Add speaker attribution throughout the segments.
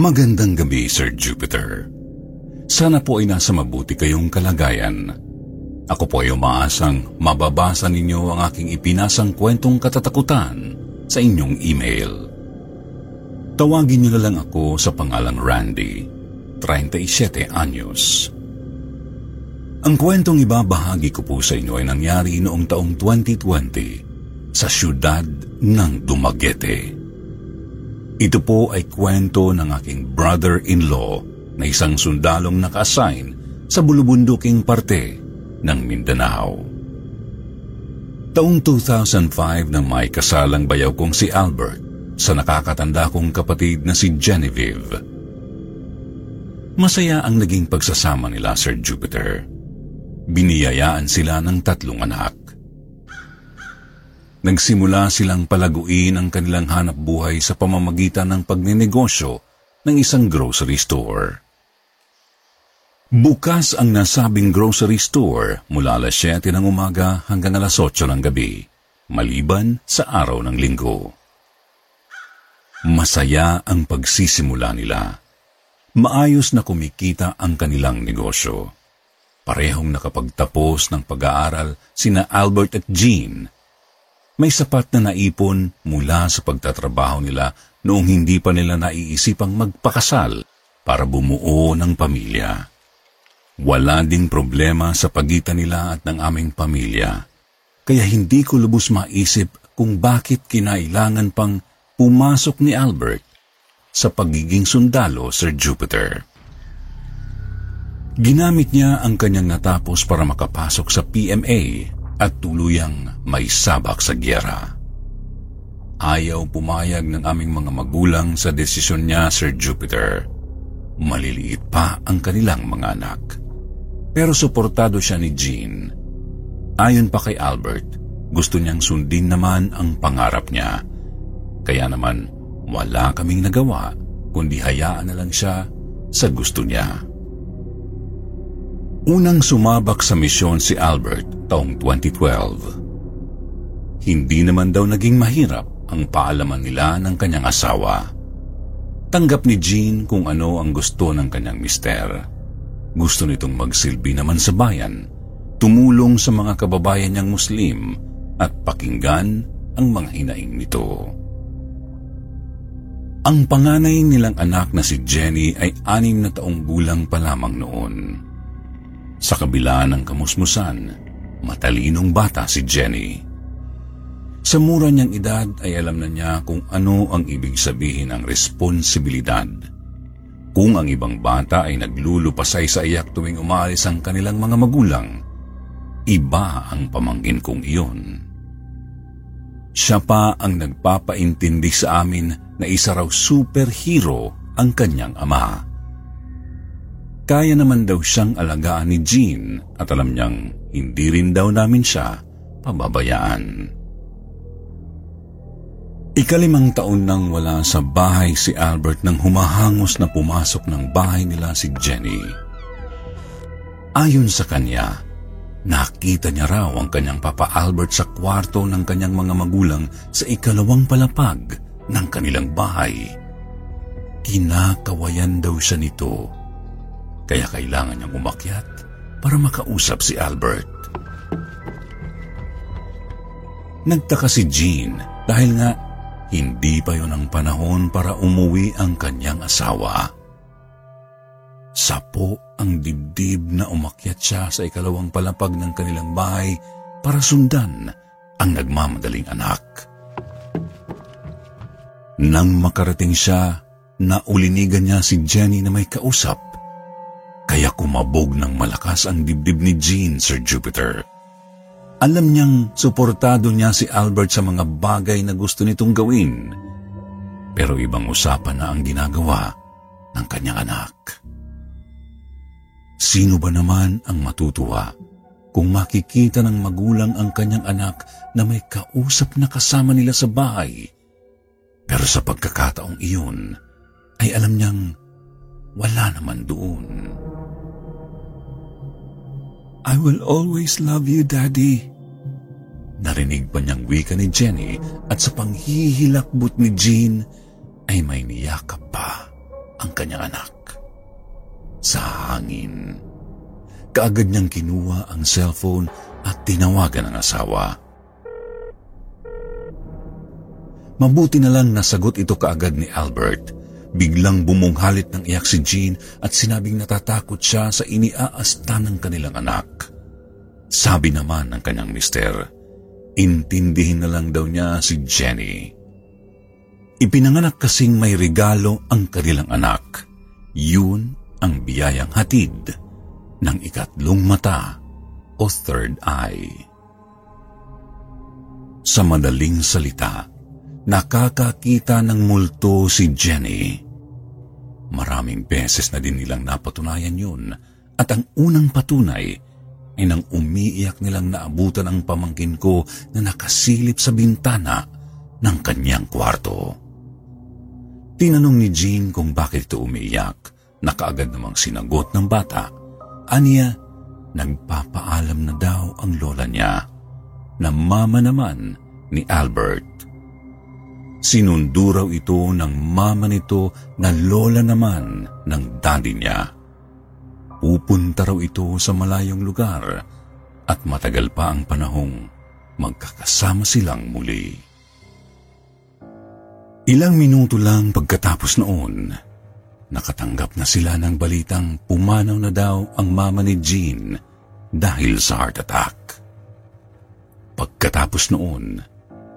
Speaker 1: Magandang gabi, Sir Jupiter. Sana po ay nasa mabuti kayong kalagayan. Ako po ay umaasang mababasa ninyo ang aking ipinasang kwentong katatakutan sa inyong email. Tawagin niyo na lang ako sa pangalang Randy, 37 anyos. Ang kwentong ibabahagi ko po sa inyo ay nangyari noong taong 2020 sa siyudad ng Dumaguete. Ito po ay kwento ng aking brother-in-law na isang sundalong naka-assign sa bulubunduking parte ng Mindanao. Taong 2005 nang may kasalang bayaw kong si Albert sa nakakatanda kong kapatid na si Genevieve. Masaya ang naging pagsasama nila, Sir Jupiter. Biniyayaan sila ng tatlong anak. Nagsimula silang palaguin ang kanilang hanap buhay sa pamamagitan ng pagninegosyo ng isang grocery store. Bukas ang nasabing grocery store mula alas 7 ng umaga hanggang alas 8 ng gabi, maliban sa araw ng linggo. Masaya ang pagsisimula nila. Maayos na kumikita ang kanilang negosyo. Parehong nakapagtapos ng pag-aaral sina Albert at Jean may sapat na naipon mula sa pagtatrabaho nila noong hindi pa nila naiisipang magpakasal para bumuo ng pamilya. Wala ding problema sa pagitan nila at ng aming pamilya, kaya hindi ko lubos maisip kung bakit kinailangan pang pumasok ni Albert sa pagiging sundalo, Sir Jupiter. Ginamit niya ang kanyang natapos para makapasok sa PMA at tuluyang may sabak sa gyera. Ayaw pumayag ng aming mga magulang sa desisyon niya, Sir Jupiter. Maliliit pa ang kanilang mga anak. Pero suportado siya ni Jean. Ayon pa kay Albert, gusto niyang sundin naman ang pangarap niya. Kaya naman, wala kaming nagawa kundi hayaan na lang siya sa gusto niya. Unang sumabak sa misyon si Albert taong 2012. Hindi naman daw naging mahirap ang paalaman nila ng kanyang asawa. Tanggap ni Jean kung ano ang gusto ng kanyang mister. Gusto nitong magsilbi naman sa bayan, tumulong sa mga kababayan niyang Muslim at pakinggan ang mga hinaing nito. Ang panganay nilang anak na si Jenny ay anim na taong gulang pa lamang noon. Sa kabila ng kamusmusan, matalinong bata si Jenny. Sa mura niyang edad ay alam na niya kung ano ang ibig sabihin ng responsibilidad. Kung ang ibang bata ay naglulupasay sa iyak tuwing umalis ang kanilang mga magulang, iba ang pamangkin kong iyon. Siya pa ang nagpapaintindi sa amin na isa raw superhero ang kanyang ama. Kaya naman daw siyang alagaan ni Jean at alam niyang hindi rin daw namin siya pababayaan. Ikalimang taon nang wala sa bahay si Albert nang humahangos na pumasok ng bahay nila si Jenny. Ayon sa kanya, nakita niya raw ang kanyang Papa Albert sa kwarto ng kanyang mga magulang sa ikalawang palapag ng kanilang bahay. Kinakawayan daw siya nito kaya kailangan niyang umakyat para makausap si Albert. Nagtaka si Jean dahil nga hindi pa yon ang panahon para umuwi ang kanyang asawa. Sapo ang dibdib na umakyat siya sa ikalawang palapag ng kanilang bahay para sundan ang nagmamadaling anak. Nang makarating siya, naulinigan niya si Jenny na may kausap kaya kumabog ng malakas ang dibdib ni Jean, Sir Jupiter. Alam niyang suportado niya si Albert sa mga bagay na gusto nitong gawin. Pero ibang usapan na ang ginagawa ng kanyang anak. Sino ba naman ang matutuwa kung makikita ng magulang ang kanyang anak na may kausap na kasama nila sa bahay? Pero sa pagkakataong iyon, ay alam niyang wala naman doon. I will always love you, Daddy. Narinig pa niyang wika ni Jenny at sa panghihilakbot ni Jean ay may niyakap pa ang kanyang anak. Sa hangin. Kaagad niyang kinuha ang cellphone at tinawagan ang asawa. Mabuti na lang nasagot ito kaagad ni Albert Biglang bumunghalit ng iyak si Jean at sinabing natatakot siya sa iniaasta ng kanilang anak. Sabi naman ng kanyang mister, intindihin na lang daw niya si Jenny. Ipinanganak kasing may regalo ang kanilang anak. Yun ang biyayang hatid ng ikatlong mata o third eye. Sa madaling salita, nakakakita ng multo si Jenny. Maraming beses na din nilang napatunayan yun at ang unang patunay ay nang umiiyak nilang naabutan ang pamangkin ko na nakasilip sa bintana ng kanyang kwarto. Tinanong ni Jean kung bakit ito umiiyak na kaagad namang sinagot ng bata. Aniya, nagpapaalam na daw ang lola niya na mama naman ni Albert. Sinundo raw ito ng mama nito na lola naman ng daddy niya. Pupunta raw ito sa malayong lugar at matagal pa ang panahong magkakasama silang muli. Ilang minuto lang pagkatapos noon, nakatanggap na sila ng balitang pumanaw na daw ang mama ni Jean dahil sa heart attack. Pagkatapos noon,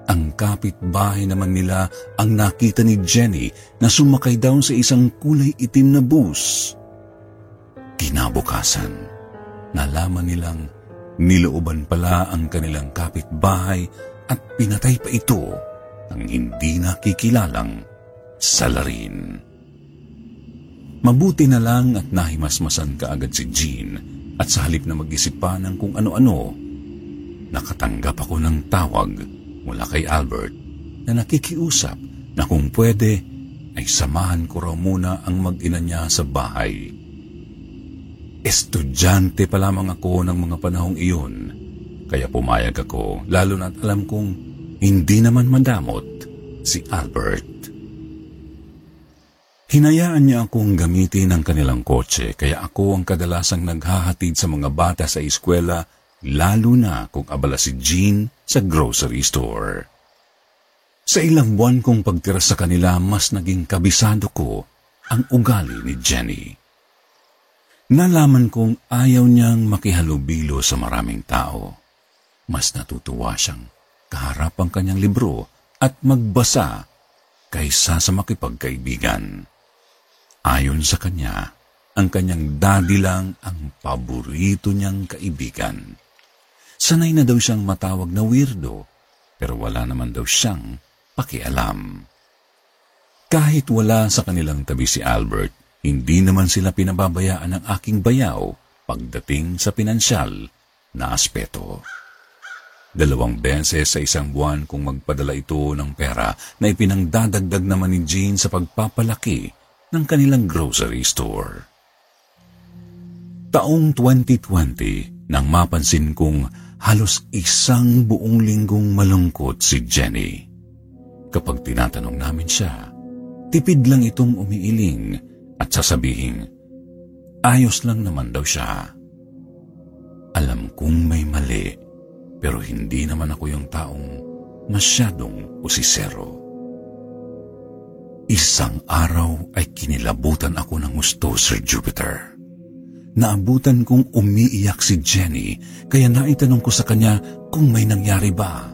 Speaker 1: ang kapitbahay naman nila ang nakita ni Jenny na sumakay daw sa isang kulay itim na bus. Kinabukasan, nalaman nilang nilooban pala ang kanilang kapitbahay at pinatay pa ito ng hindi nakikilalang salarin. Mabuti na lang at nahimasmasan kaagad si Jean at sa halip na mag-isip pa ng kung ano-ano, nakatanggap ako ng tawag mula kay Albert na nakikiusap na kung pwede ay samahan ko raw muna ang mag-ina niya sa bahay. Estudyante pa lamang ako ng mga panahong iyon, kaya pumayag ako lalo na't alam kong hindi naman madamot si Albert. Hinayaan niya akong gamitin ang kanilang kotse kaya ako ang kadalasang naghahatid sa mga bata sa eskwela lalo na kung abala si Jean sa grocery store. Sa ilang buwan kong pagtira sa kanila, mas naging kabisado ko ang ugali ni Jenny. Nalaman kong ayaw niyang makihalubilo sa maraming tao. Mas natutuwa siyang kaharap ang kanyang libro at magbasa kaysa sa makipagkaibigan. Ayon sa kanya, ang kanyang daddy lang ang paborito niyang kaibigan. Sanay na daw siyang matawag na weirdo, pero wala naman daw siyang pakialam. Kahit wala sa kanilang tabi si Albert, hindi naman sila pinababayaan ng aking bayaw pagdating sa pinansyal na aspeto. Dalawang beses sa isang buwan kung magpadala ito ng pera na ipinangdadagdag naman ni Jean sa pagpapalaki ng kanilang grocery store. Taong 2020 nang mapansin kong Halos isang buong linggong malungkot si Jenny. Kapag tinatanong namin siya, tipid lang itong umiiling at sasabihing, ayos lang naman daw siya. Alam kong may mali, pero hindi naman ako yung taong masyadong usisero. Isang araw ay kinilabutan ako ng gusto, Sir Jupiter naabutan kong umiiyak si Jenny kaya naitanong ko sa kanya kung may nangyari ba.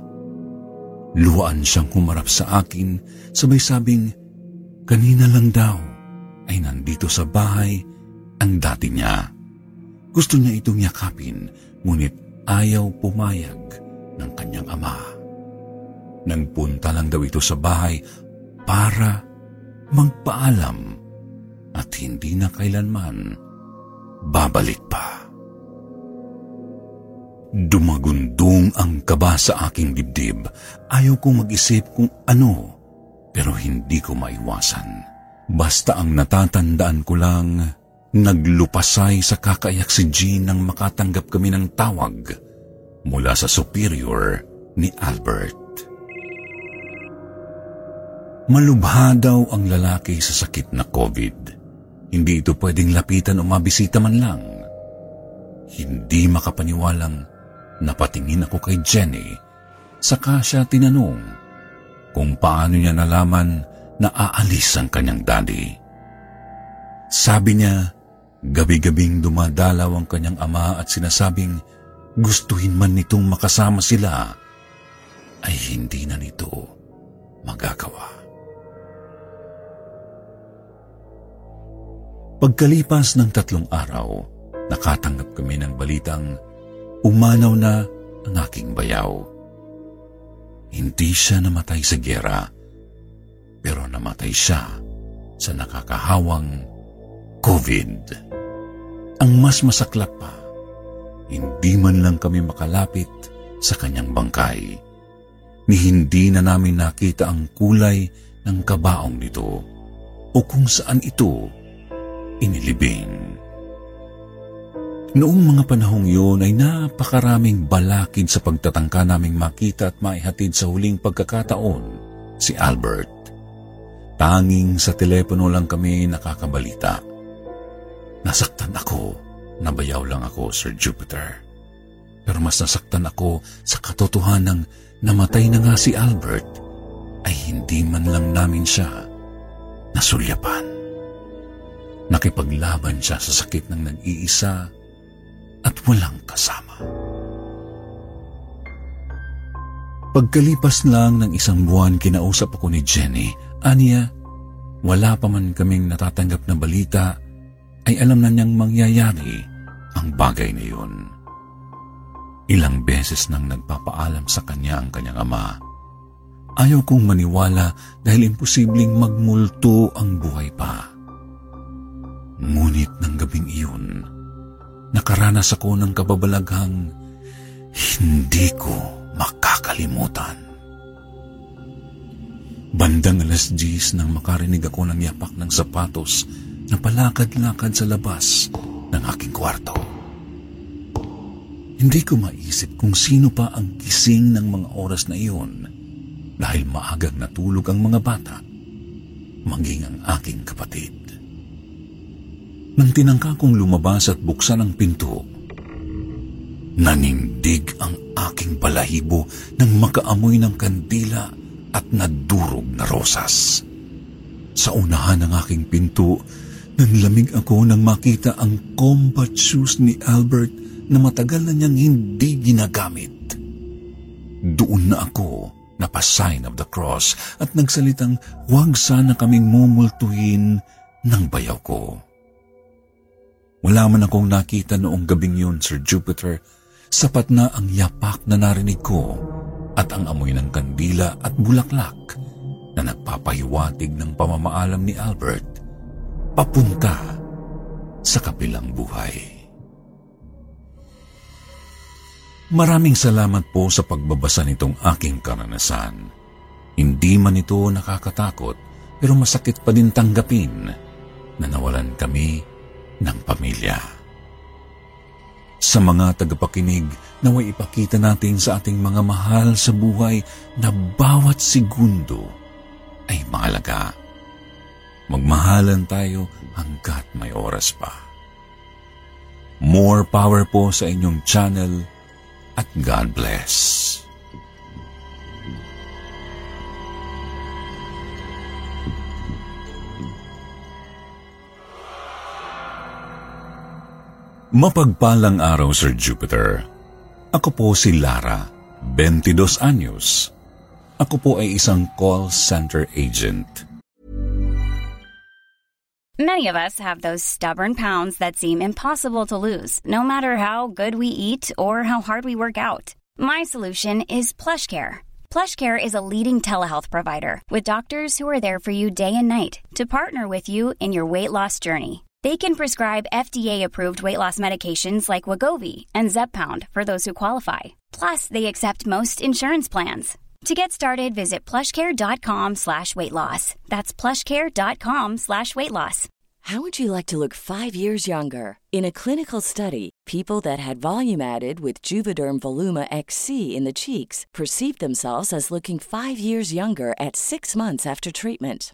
Speaker 1: Luwaan siyang humarap sa akin sabay sabing kanina lang daw ay nandito sa bahay ang dati niya. Gusto niya itong yakapin ngunit ayaw pumayag ng kanyang ama. Nagpunta lang daw ito sa bahay para magpaalam at hindi na kailanman babalik pa. Dumagundong ang kaba sa aking dibdib. Ayaw kong mag-isip kung ano, pero hindi ko maiwasan. Basta ang natatandaan ko lang, naglupasay sa kakaiyak si Jean nang makatanggap kami ng tawag mula sa superior ni Albert. Malubha daw ang lalaki sa sakit na COVID. Hindi ito pwedeng lapitan o mabisita man lang. Hindi makapaniwalang Napatingin ako kay Jenny, saka siya tinanong kung paano niya nalaman na aalis ang kanyang daddy. Sabi niya, gabi-gabing dumadalaw ang kanyang ama at sinasabing gustuhin man nitong makasama sila, ay hindi na nito magagawa. Pagkalipas ng tatlong araw, nakatanggap kami ng balitang umanaw na ang aking bayaw. Hindi siya namatay sa gera, pero namatay siya sa nakakahawang COVID. Ang mas masaklap pa, hindi man lang kami makalapit sa kanyang bangkay, ni hindi na namin nakita ang kulay ng kabaong nito o kung saan ito inilibing. Noong mga panahong yun ay napakaraming balakid sa pagtatangka naming makita at maihatid sa huling pagkakataon si Albert. Tanging sa telepono lang kami nakakabalita. Nasaktan ako, nabayaw lang ako, Sir Jupiter. Pero mas nasaktan ako sa katotohanang namatay na nga si Albert ay hindi man lang namin siya nasulyapan. Nakipaglaban siya sa sakit ng nag-iisa at walang kasama. Pagkalipas lang ng isang buwan, kinausap ako ni Jenny. Aniya, wala pa man kaming natatanggap na balita, ay alam na niyang mangyayari ang bagay na yun. Ilang beses nang nagpapaalam sa kanya ang kanyang ama. Ayaw kong maniwala dahil imposibleng magmulto ang buhay pa. Ngunit ng gabing iyon, nakaranas ako ng kababalaghang hindi ko makakalimutan. Bandang alas 10 nang makarinig ako ng yapak ng sapatos na palakad-lakad sa labas ng aking kwarto. Hindi ko maisip kung sino pa ang gising ng mga oras na iyon dahil maagang natulog ang mga bata, maging ang aking kapatid. Nang tinangka kong lumabas at buksan ang pinto, nanindig ang aking balahibo ng makaamoy ng kandila at nadurog na rosas. Sa unahan ng aking pinto, nanlamig ako nang makita ang combat shoes ni Albert na matagal na niyang hindi ginagamit. Doon na ako napasign of the cross at nagsalitang huwag sana kaming mumultuhin ng bayaw ko. Wala man akong nakita noong gabing yun, Sir Jupiter. Sapat na ang yapak na narinig ko at ang amoy ng kandila at bulaklak na nagpapahiwatig ng pamamaalam ni Albert papunta sa kapilang buhay. Maraming salamat po sa pagbabasa nitong aking karanasan. Hindi man ito nakakatakot pero masakit pa din tanggapin na nawalan kami ng pamilya. Sa mga tagapakinig, naway ipakita natin sa ating mga mahal sa buhay na bawat segundo ay mahalaga. Magmahalan tayo hanggat may oras pa. More power po sa inyong channel at God bless. Mapagpalang araw, Sir Jupiter. Ako po si Lara, 22 anyos. Ako po ay isang call center agent.
Speaker 2: Many of us have those stubborn pounds that seem impossible to lose, no matter how good we eat or how hard we work out. My solution is PlushCare. PlushCare is a leading telehealth provider with doctors who are there for you day and night to partner with you in your weight loss journey. They can prescribe FDA-approved weight loss medications like Wagovi and Zepbound for those who qualify. Plus, they accept most insurance plans. To get started, visit plushcare.com slash weight loss. That's plushcare.com slash weight loss.
Speaker 3: How would you like to look five years younger? In a clinical study, people that had volume added with Juvederm Voluma XC in the cheeks perceived themselves as looking five years younger at six months after treatment.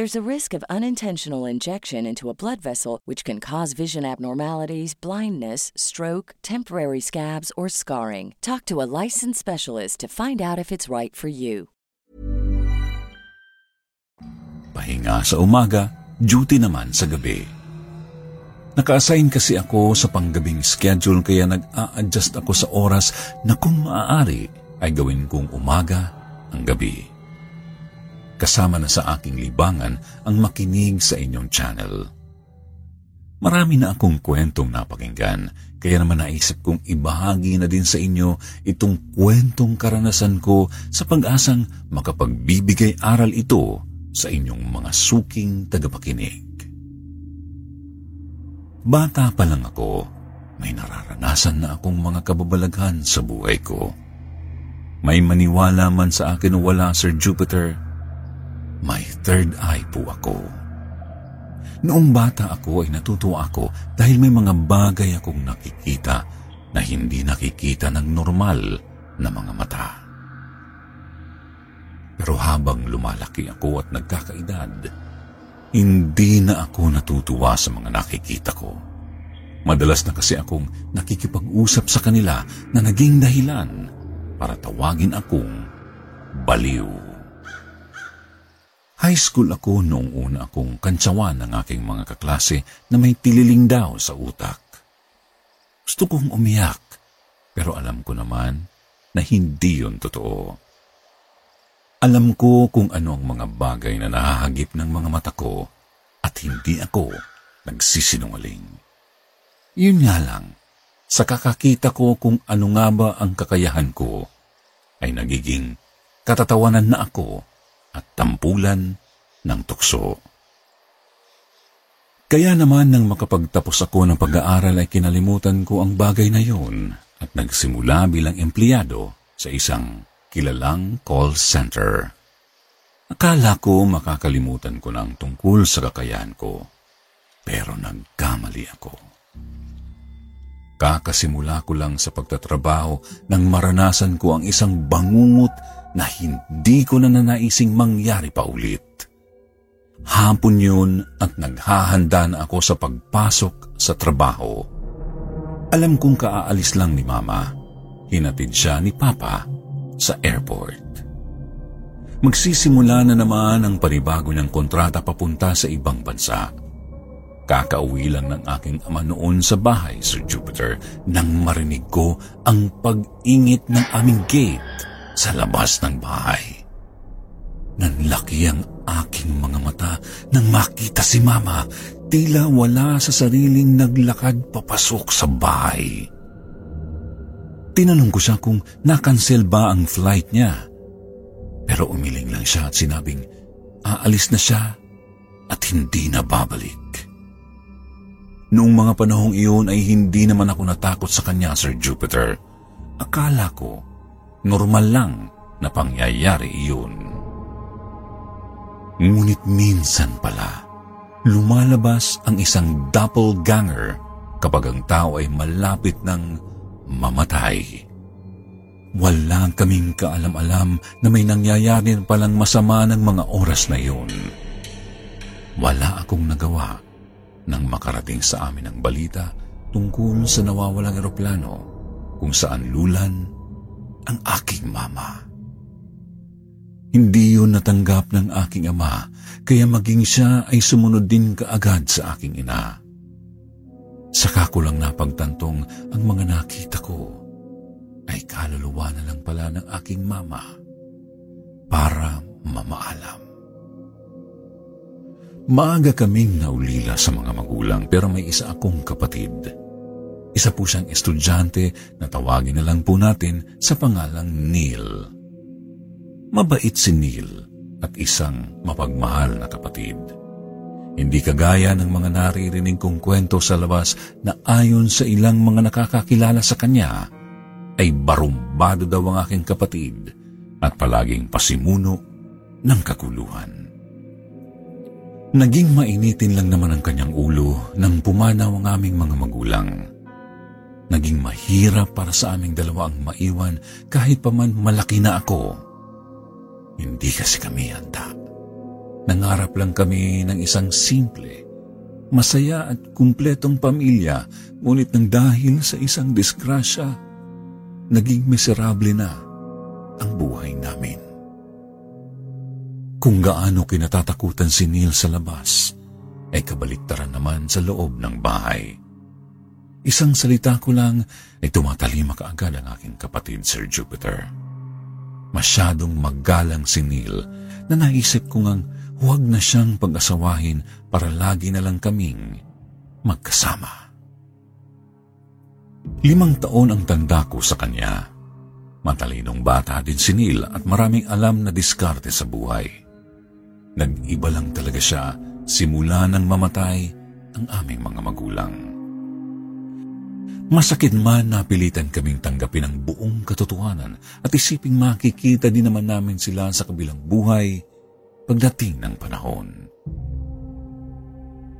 Speaker 3: There's a risk of unintentional injection into a blood vessel, which can cause vision abnormalities, blindness, stroke, temporary scabs, or scarring. Talk to a licensed specialist to find out if it's right for you.
Speaker 1: Pahinga sa umaga, duty naman sa gabi. Naka-assign kasi ako sa panggabing schedule kaya nag-a-adjust ako sa oras na kung maaari ay gawin kong umaga ang gabi. Kasama na sa aking libangan ang makinig sa inyong channel. Marami na akong kwentong napakinggan, kaya naman naisip kong ibahagi na din sa inyo itong kwentong karanasan ko sa pag-asang makapagbibigay aral ito sa inyong mga suking tagapakinig. Bata pa lang ako, may nararanasan na akong mga kababalaghan sa buhay ko. May maniwala man sa akin o wala, Sir Jupiter, may third eye po ako. Noong bata ako ay natutuwa ako dahil may mga bagay akong nakikita na hindi nakikita ng normal na mga mata. Pero habang lumalaki ako at nagkakaedad, hindi na ako natutuwa sa mga nakikita ko. Madalas na kasi akong nakikipag-usap sa kanila na naging dahilan para tawagin akong baliw. High school ako noong una akong kantsawan ng aking mga kaklase na may tililing daw sa utak. Gusto kong umiyak, pero alam ko naman na hindi yon totoo. Alam ko kung ano ang mga bagay na nahahagip ng mga mata ko at hindi ako nagsisinungaling. Yun nga lang, sa kakakita ko kung ano nga ba ang kakayahan ko, ay nagiging katatawanan na ako at tampulan ng tukso. Kaya naman nang makapagtapos ako ng pag-aaral ay kinalimutan ko ang bagay na yun at nagsimula bilang empleyado sa isang kilalang call center. Akala ko makakalimutan ko ng tungkol sa kakayahan ko, pero nagkamali ako. Kakasimula ko lang sa pagtatrabaho nang maranasan ko ang isang bangungot na hindi ko na nanaising mangyari pa ulit. Hapon yun at naghahanda na ako sa pagpasok sa trabaho. Alam kong kaaalis lang ni Mama. Hinatid siya ni Papa sa airport. Magsisimula na naman ang panibago niyang kontrata papunta sa ibang bansa. Kakauwi lang ng aking ama noon sa bahay, Sir Jupiter, nang marinig ko ang pag-ingit ng aming gate sa labas ng bahay. Nanlaki ang aking mga mata nang makita si Mama tila wala sa sariling naglakad papasok sa bahay. Tinanong ko siya kung nakansel ba ang flight niya. Pero umiling lang siya at sinabing aalis na siya at hindi na babalik. Noong mga panahong iyon ay hindi naman ako natakot sa kanya, Sir Jupiter. Akala ko, normal lang na pangyayari iyon. Ngunit minsan pala, lumalabas ang isang doppelganger kapag ang tao ay malapit ng mamatay. Wala kaming kaalam-alam na may nangyayari palang masama ng mga oras na iyon. Wala akong nagawa nang makarating sa amin ang balita tungkol sa nawawalang eroplano kung saan lulan ang aking mama. Hindi yun natanggap ng aking ama, kaya maging siya ay sumunod din kaagad sa aking ina. Saka ko lang napagtantong ang mga nakita ko ay kaluluwa na lang pala ng aking mama para mamaalam. Maaga kaming naulila sa mga magulang pero may isa akong kapatid. Isa po siyang estudyante na tawagin na lang po natin sa pangalang Neil. Mabait si Neil at isang mapagmahal na kapatid. Hindi kagaya ng mga naririnig kong kwento sa labas na ayon sa ilang mga nakakakilala sa kanya, ay barumbado daw ang aking kapatid at palaging pasimuno ng kakuluhan. Naging mainitin lang naman ang kanyang ulo nang pumanaw ang aming mga magulang. Naging mahirap para sa aming dalawa ang maiwan kahit pa man malaki na ako hindi kasi kami handa. Nangarap lang kami ng isang simple, masaya at kumpletong pamilya, ngunit nang dahil sa isang disgrasya, naging miserable na ang buhay namin. Kung gaano kinatatakutan si Neil sa labas, ay kabaliktaran naman sa loob ng bahay. Isang salita ko lang ay tumatalima kaagad ang aking kapatid, Sir Jupiter. Masyadong maggalang si Neil na naisip ko ngang huwag na siyang pag-asawahin para lagi na lang kaming magkasama. Limang taon ang tanda ko sa kanya. Matalinong bata din si Neil at maraming alam na diskarte sa buhay. Nag-iba lang talaga siya simula nang mamatay ang aming mga magulang. Masakit man na pilitan kaming tanggapin ang buong katotohanan at isiping makikita din naman namin sila sa kabilang buhay pagdating ng panahon.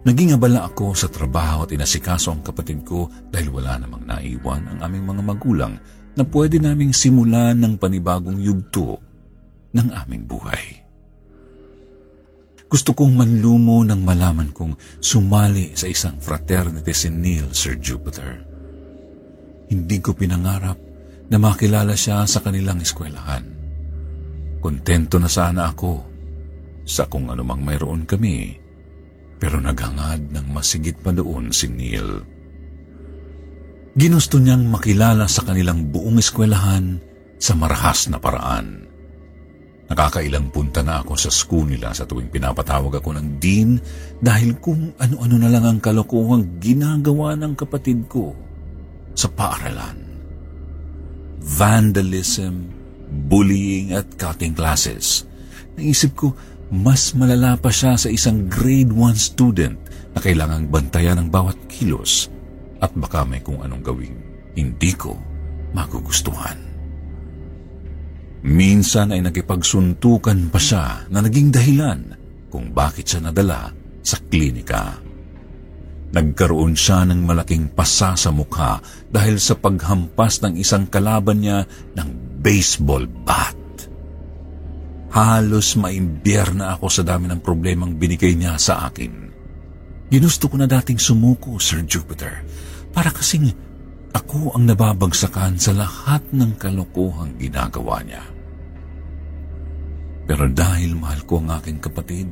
Speaker 1: Naging abala ako sa trabaho at inasikaso ang kapatid ko dahil wala namang naiwan ang aming mga magulang na pwede naming simulan ng panibagong yugto ng aming buhay. Gusto kong manlumo nang malaman kong sumali sa isang fraternity si Neil Sir Jupiter. Hindi ko pinangarap na makilala siya sa kanilang eskwelahan. Kontento na sana ako sa kung anumang mayroon kami, pero naghangad ng masigit pa doon si Neil. Ginusto niyang makilala sa kanilang buong eskwelahan sa marahas na paraan. Nakakailang punta na ako sa school nila sa tuwing pinapatawag ako ng dean dahil kung ano-ano na lang ang kalokohang ginagawa ng kapatid ko sa paaralan. Vandalism, bullying at cutting classes. Naisip ko, mas malala pa siya sa isang grade 1 student na kailangang bantayan ng bawat kilos at baka may kung anong gawing hindi ko magugustuhan. Minsan ay nakipagsuntukan pa siya na naging dahilan kung bakit siya nadala sa klinika. Nagkaroon siya ng malaking pasa sa mukha dahil sa paghampas ng isang kalaban niya ng baseball bat. Halos maimbier na ako sa dami ng problemang binigay niya sa akin. Ginusto ko na dating sumuko, Sir Jupiter, para kasing ako ang nababagsakan sa lahat ng kalokohang ginagawa niya. Pero dahil mahal ko ang aking kapatid,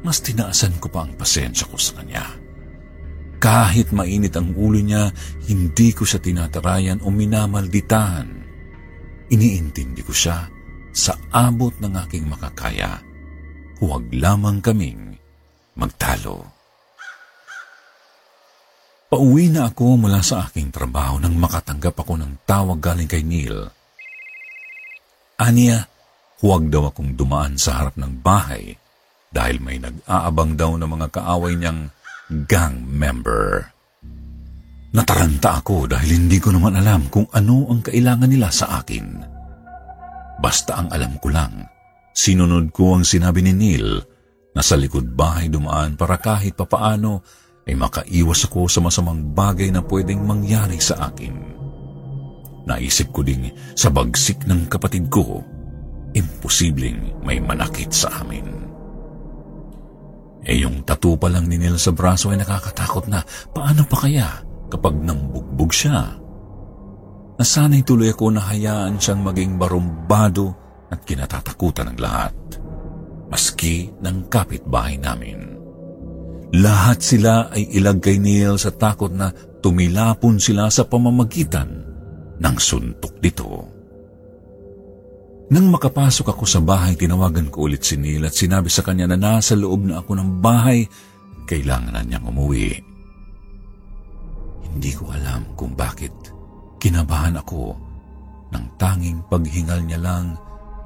Speaker 1: mas tinaasan ko pa ang pasensya ko sa kanya. Kahit mainit ang ulo niya, hindi ko siya tinatarayan o minamalditahan. Iniintindi ko siya sa abot ng aking makakaya. Huwag lamang kaming magtalo. Pauwi na ako mula sa aking trabaho nang makatanggap ako ng tawag galing kay Neil. Ania, huwag daw akong dumaan sa harap ng bahay dahil may nag-aabang daw ng mga kaaway niyang gang member. Nataranta ako dahil hindi ko naman alam kung ano ang kailangan nila sa akin. Basta ang alam ko lang, sinunod ko ang sinabi ni Neil na sa likod bahay dumaan para kahit papaano ay makaiwas ako sa masamang bagay na pwedeng mangyari sa akin. Naisip ko ding sa bagsik ng kapatid ko, imposibleng may manakit sa amin. Eh yung tattoo pa lang ni Neil sa braso ay nakakatakot na paano pa kaya kapag nambugbog siya? Nasanay tuloy ako na hayaan siyang maging barumbado at kinatatakutan ng lahat. Maski ng kapitbahay namin. Lahat sila ay ilag kay Neil sa takot na tumilapon sila sa pamamagitan ng suntok nito. Nang makapasok ako sa bahay, tinawagan ko ulit si Neil at sinabi sa kanya na nasa loob na ako ng bahay, kailangan na niyang umuwi. Hindi ko alam kung bakit kinabahan ako nang tanging paghingal niya lang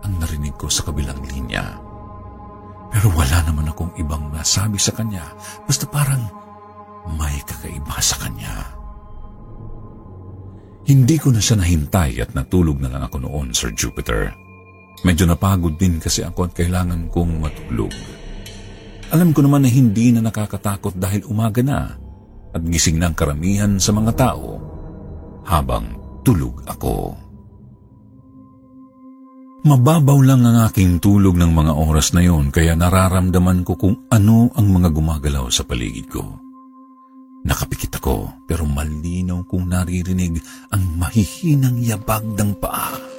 Speaker 1: ang narinig ko sa kabilang linya. Pero wala naman akong ibang nasabi sa kanya, basta parang may kakaiba sa kanya. Hindi ko na siya nahintay at natulog na lang ako noon, Sir Jupiter. Medyo napagod din kasi ako at kailangan kong matulog. Alam ko naman na hindi na nakakatakot dahil umaga na at gising ng karamihan sa mga tao habang tulog ako. Mababaw lang ang aking tulog ng mga oras na yon kaya nararamdaman ko kung ano ang mga gumagalaw sa paligid ko. Nakapikit ako pero malinaw kong naririnig ang mahihinang yabag ng paa.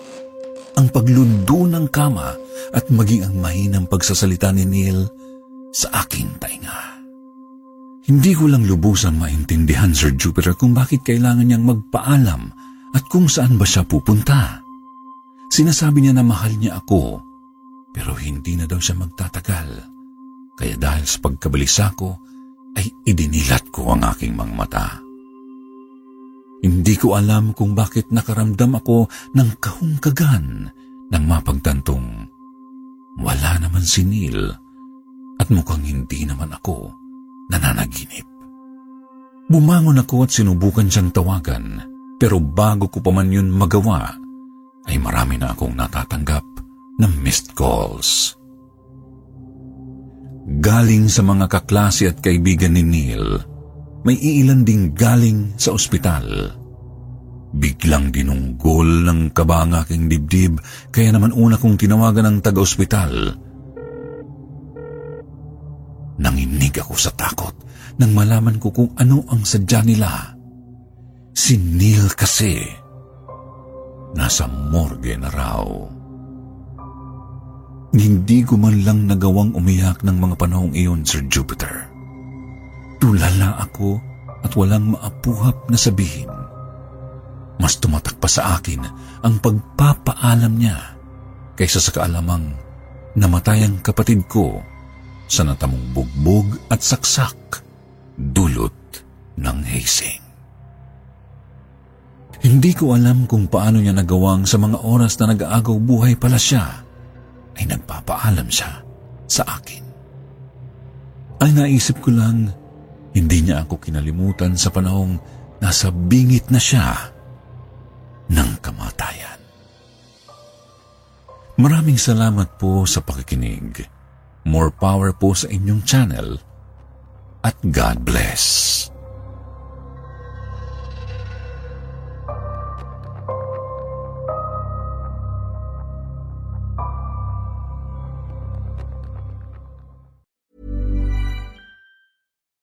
Speaker 1: Ang paglundo ng kama at maging ang mahinang pagsasalita ni Neil sa aking tainga. Hindi ko lang lubusang maintindihan, Sir Jupiter, kung bakit kailangan niyang magpaalam at kung saan ba siya pupunta. Sinasabi niya na mahal niya ako, pero hindi na daw siya magtatagal. Kaya dahil sa pagkabalisa ko, ay idinilat ko ang aking mga mata. Hindi ko alam kung bakit nakaramdam ako ng kahungkagan nang mapagtantong wala naman si Neil at mukhang hindi naman ako nananaginip. Bumangon ako at sinubukan siyang tawagan pero bago ko pa man yun magawa ay marami na akong natatanggap ng missed calls. Galing sa mga kaklase at kaibigan ni Neil, may iilan ding galing sa ospital. Biglang dinunggol ng kaba ang aking dibdib, kaya naman una kong tinawagan ng taga-ospital. Nanginig ako sa takot nang malaman ko kung ano ang sadya nila. Si Neil kasi, nasa morgue na raw. Hindi ko man lang nagawang umiyak ng mga panahong iyon, Sir Jupiter. Tulala ako at walang maapuhap na sabihin. Mas tumatak pa sa akin ang pagpapaalam niya kaysa sa kaalamang namatay ang kapatid ko sa natamong bugbog at saksak dulot ng hazing. Hindi ko alam kung paano niya nagawang sa mga oras na nag-aagaw buhay pala siya ay nagpapaalam siya sa akin. Ay naisip ko lang, hindi niya ako kinalimutan sa panahong nasa bingit na siya ng kamatayan. Maraming salamat po sa pakikinig. More power po sa inyong channel at God bless.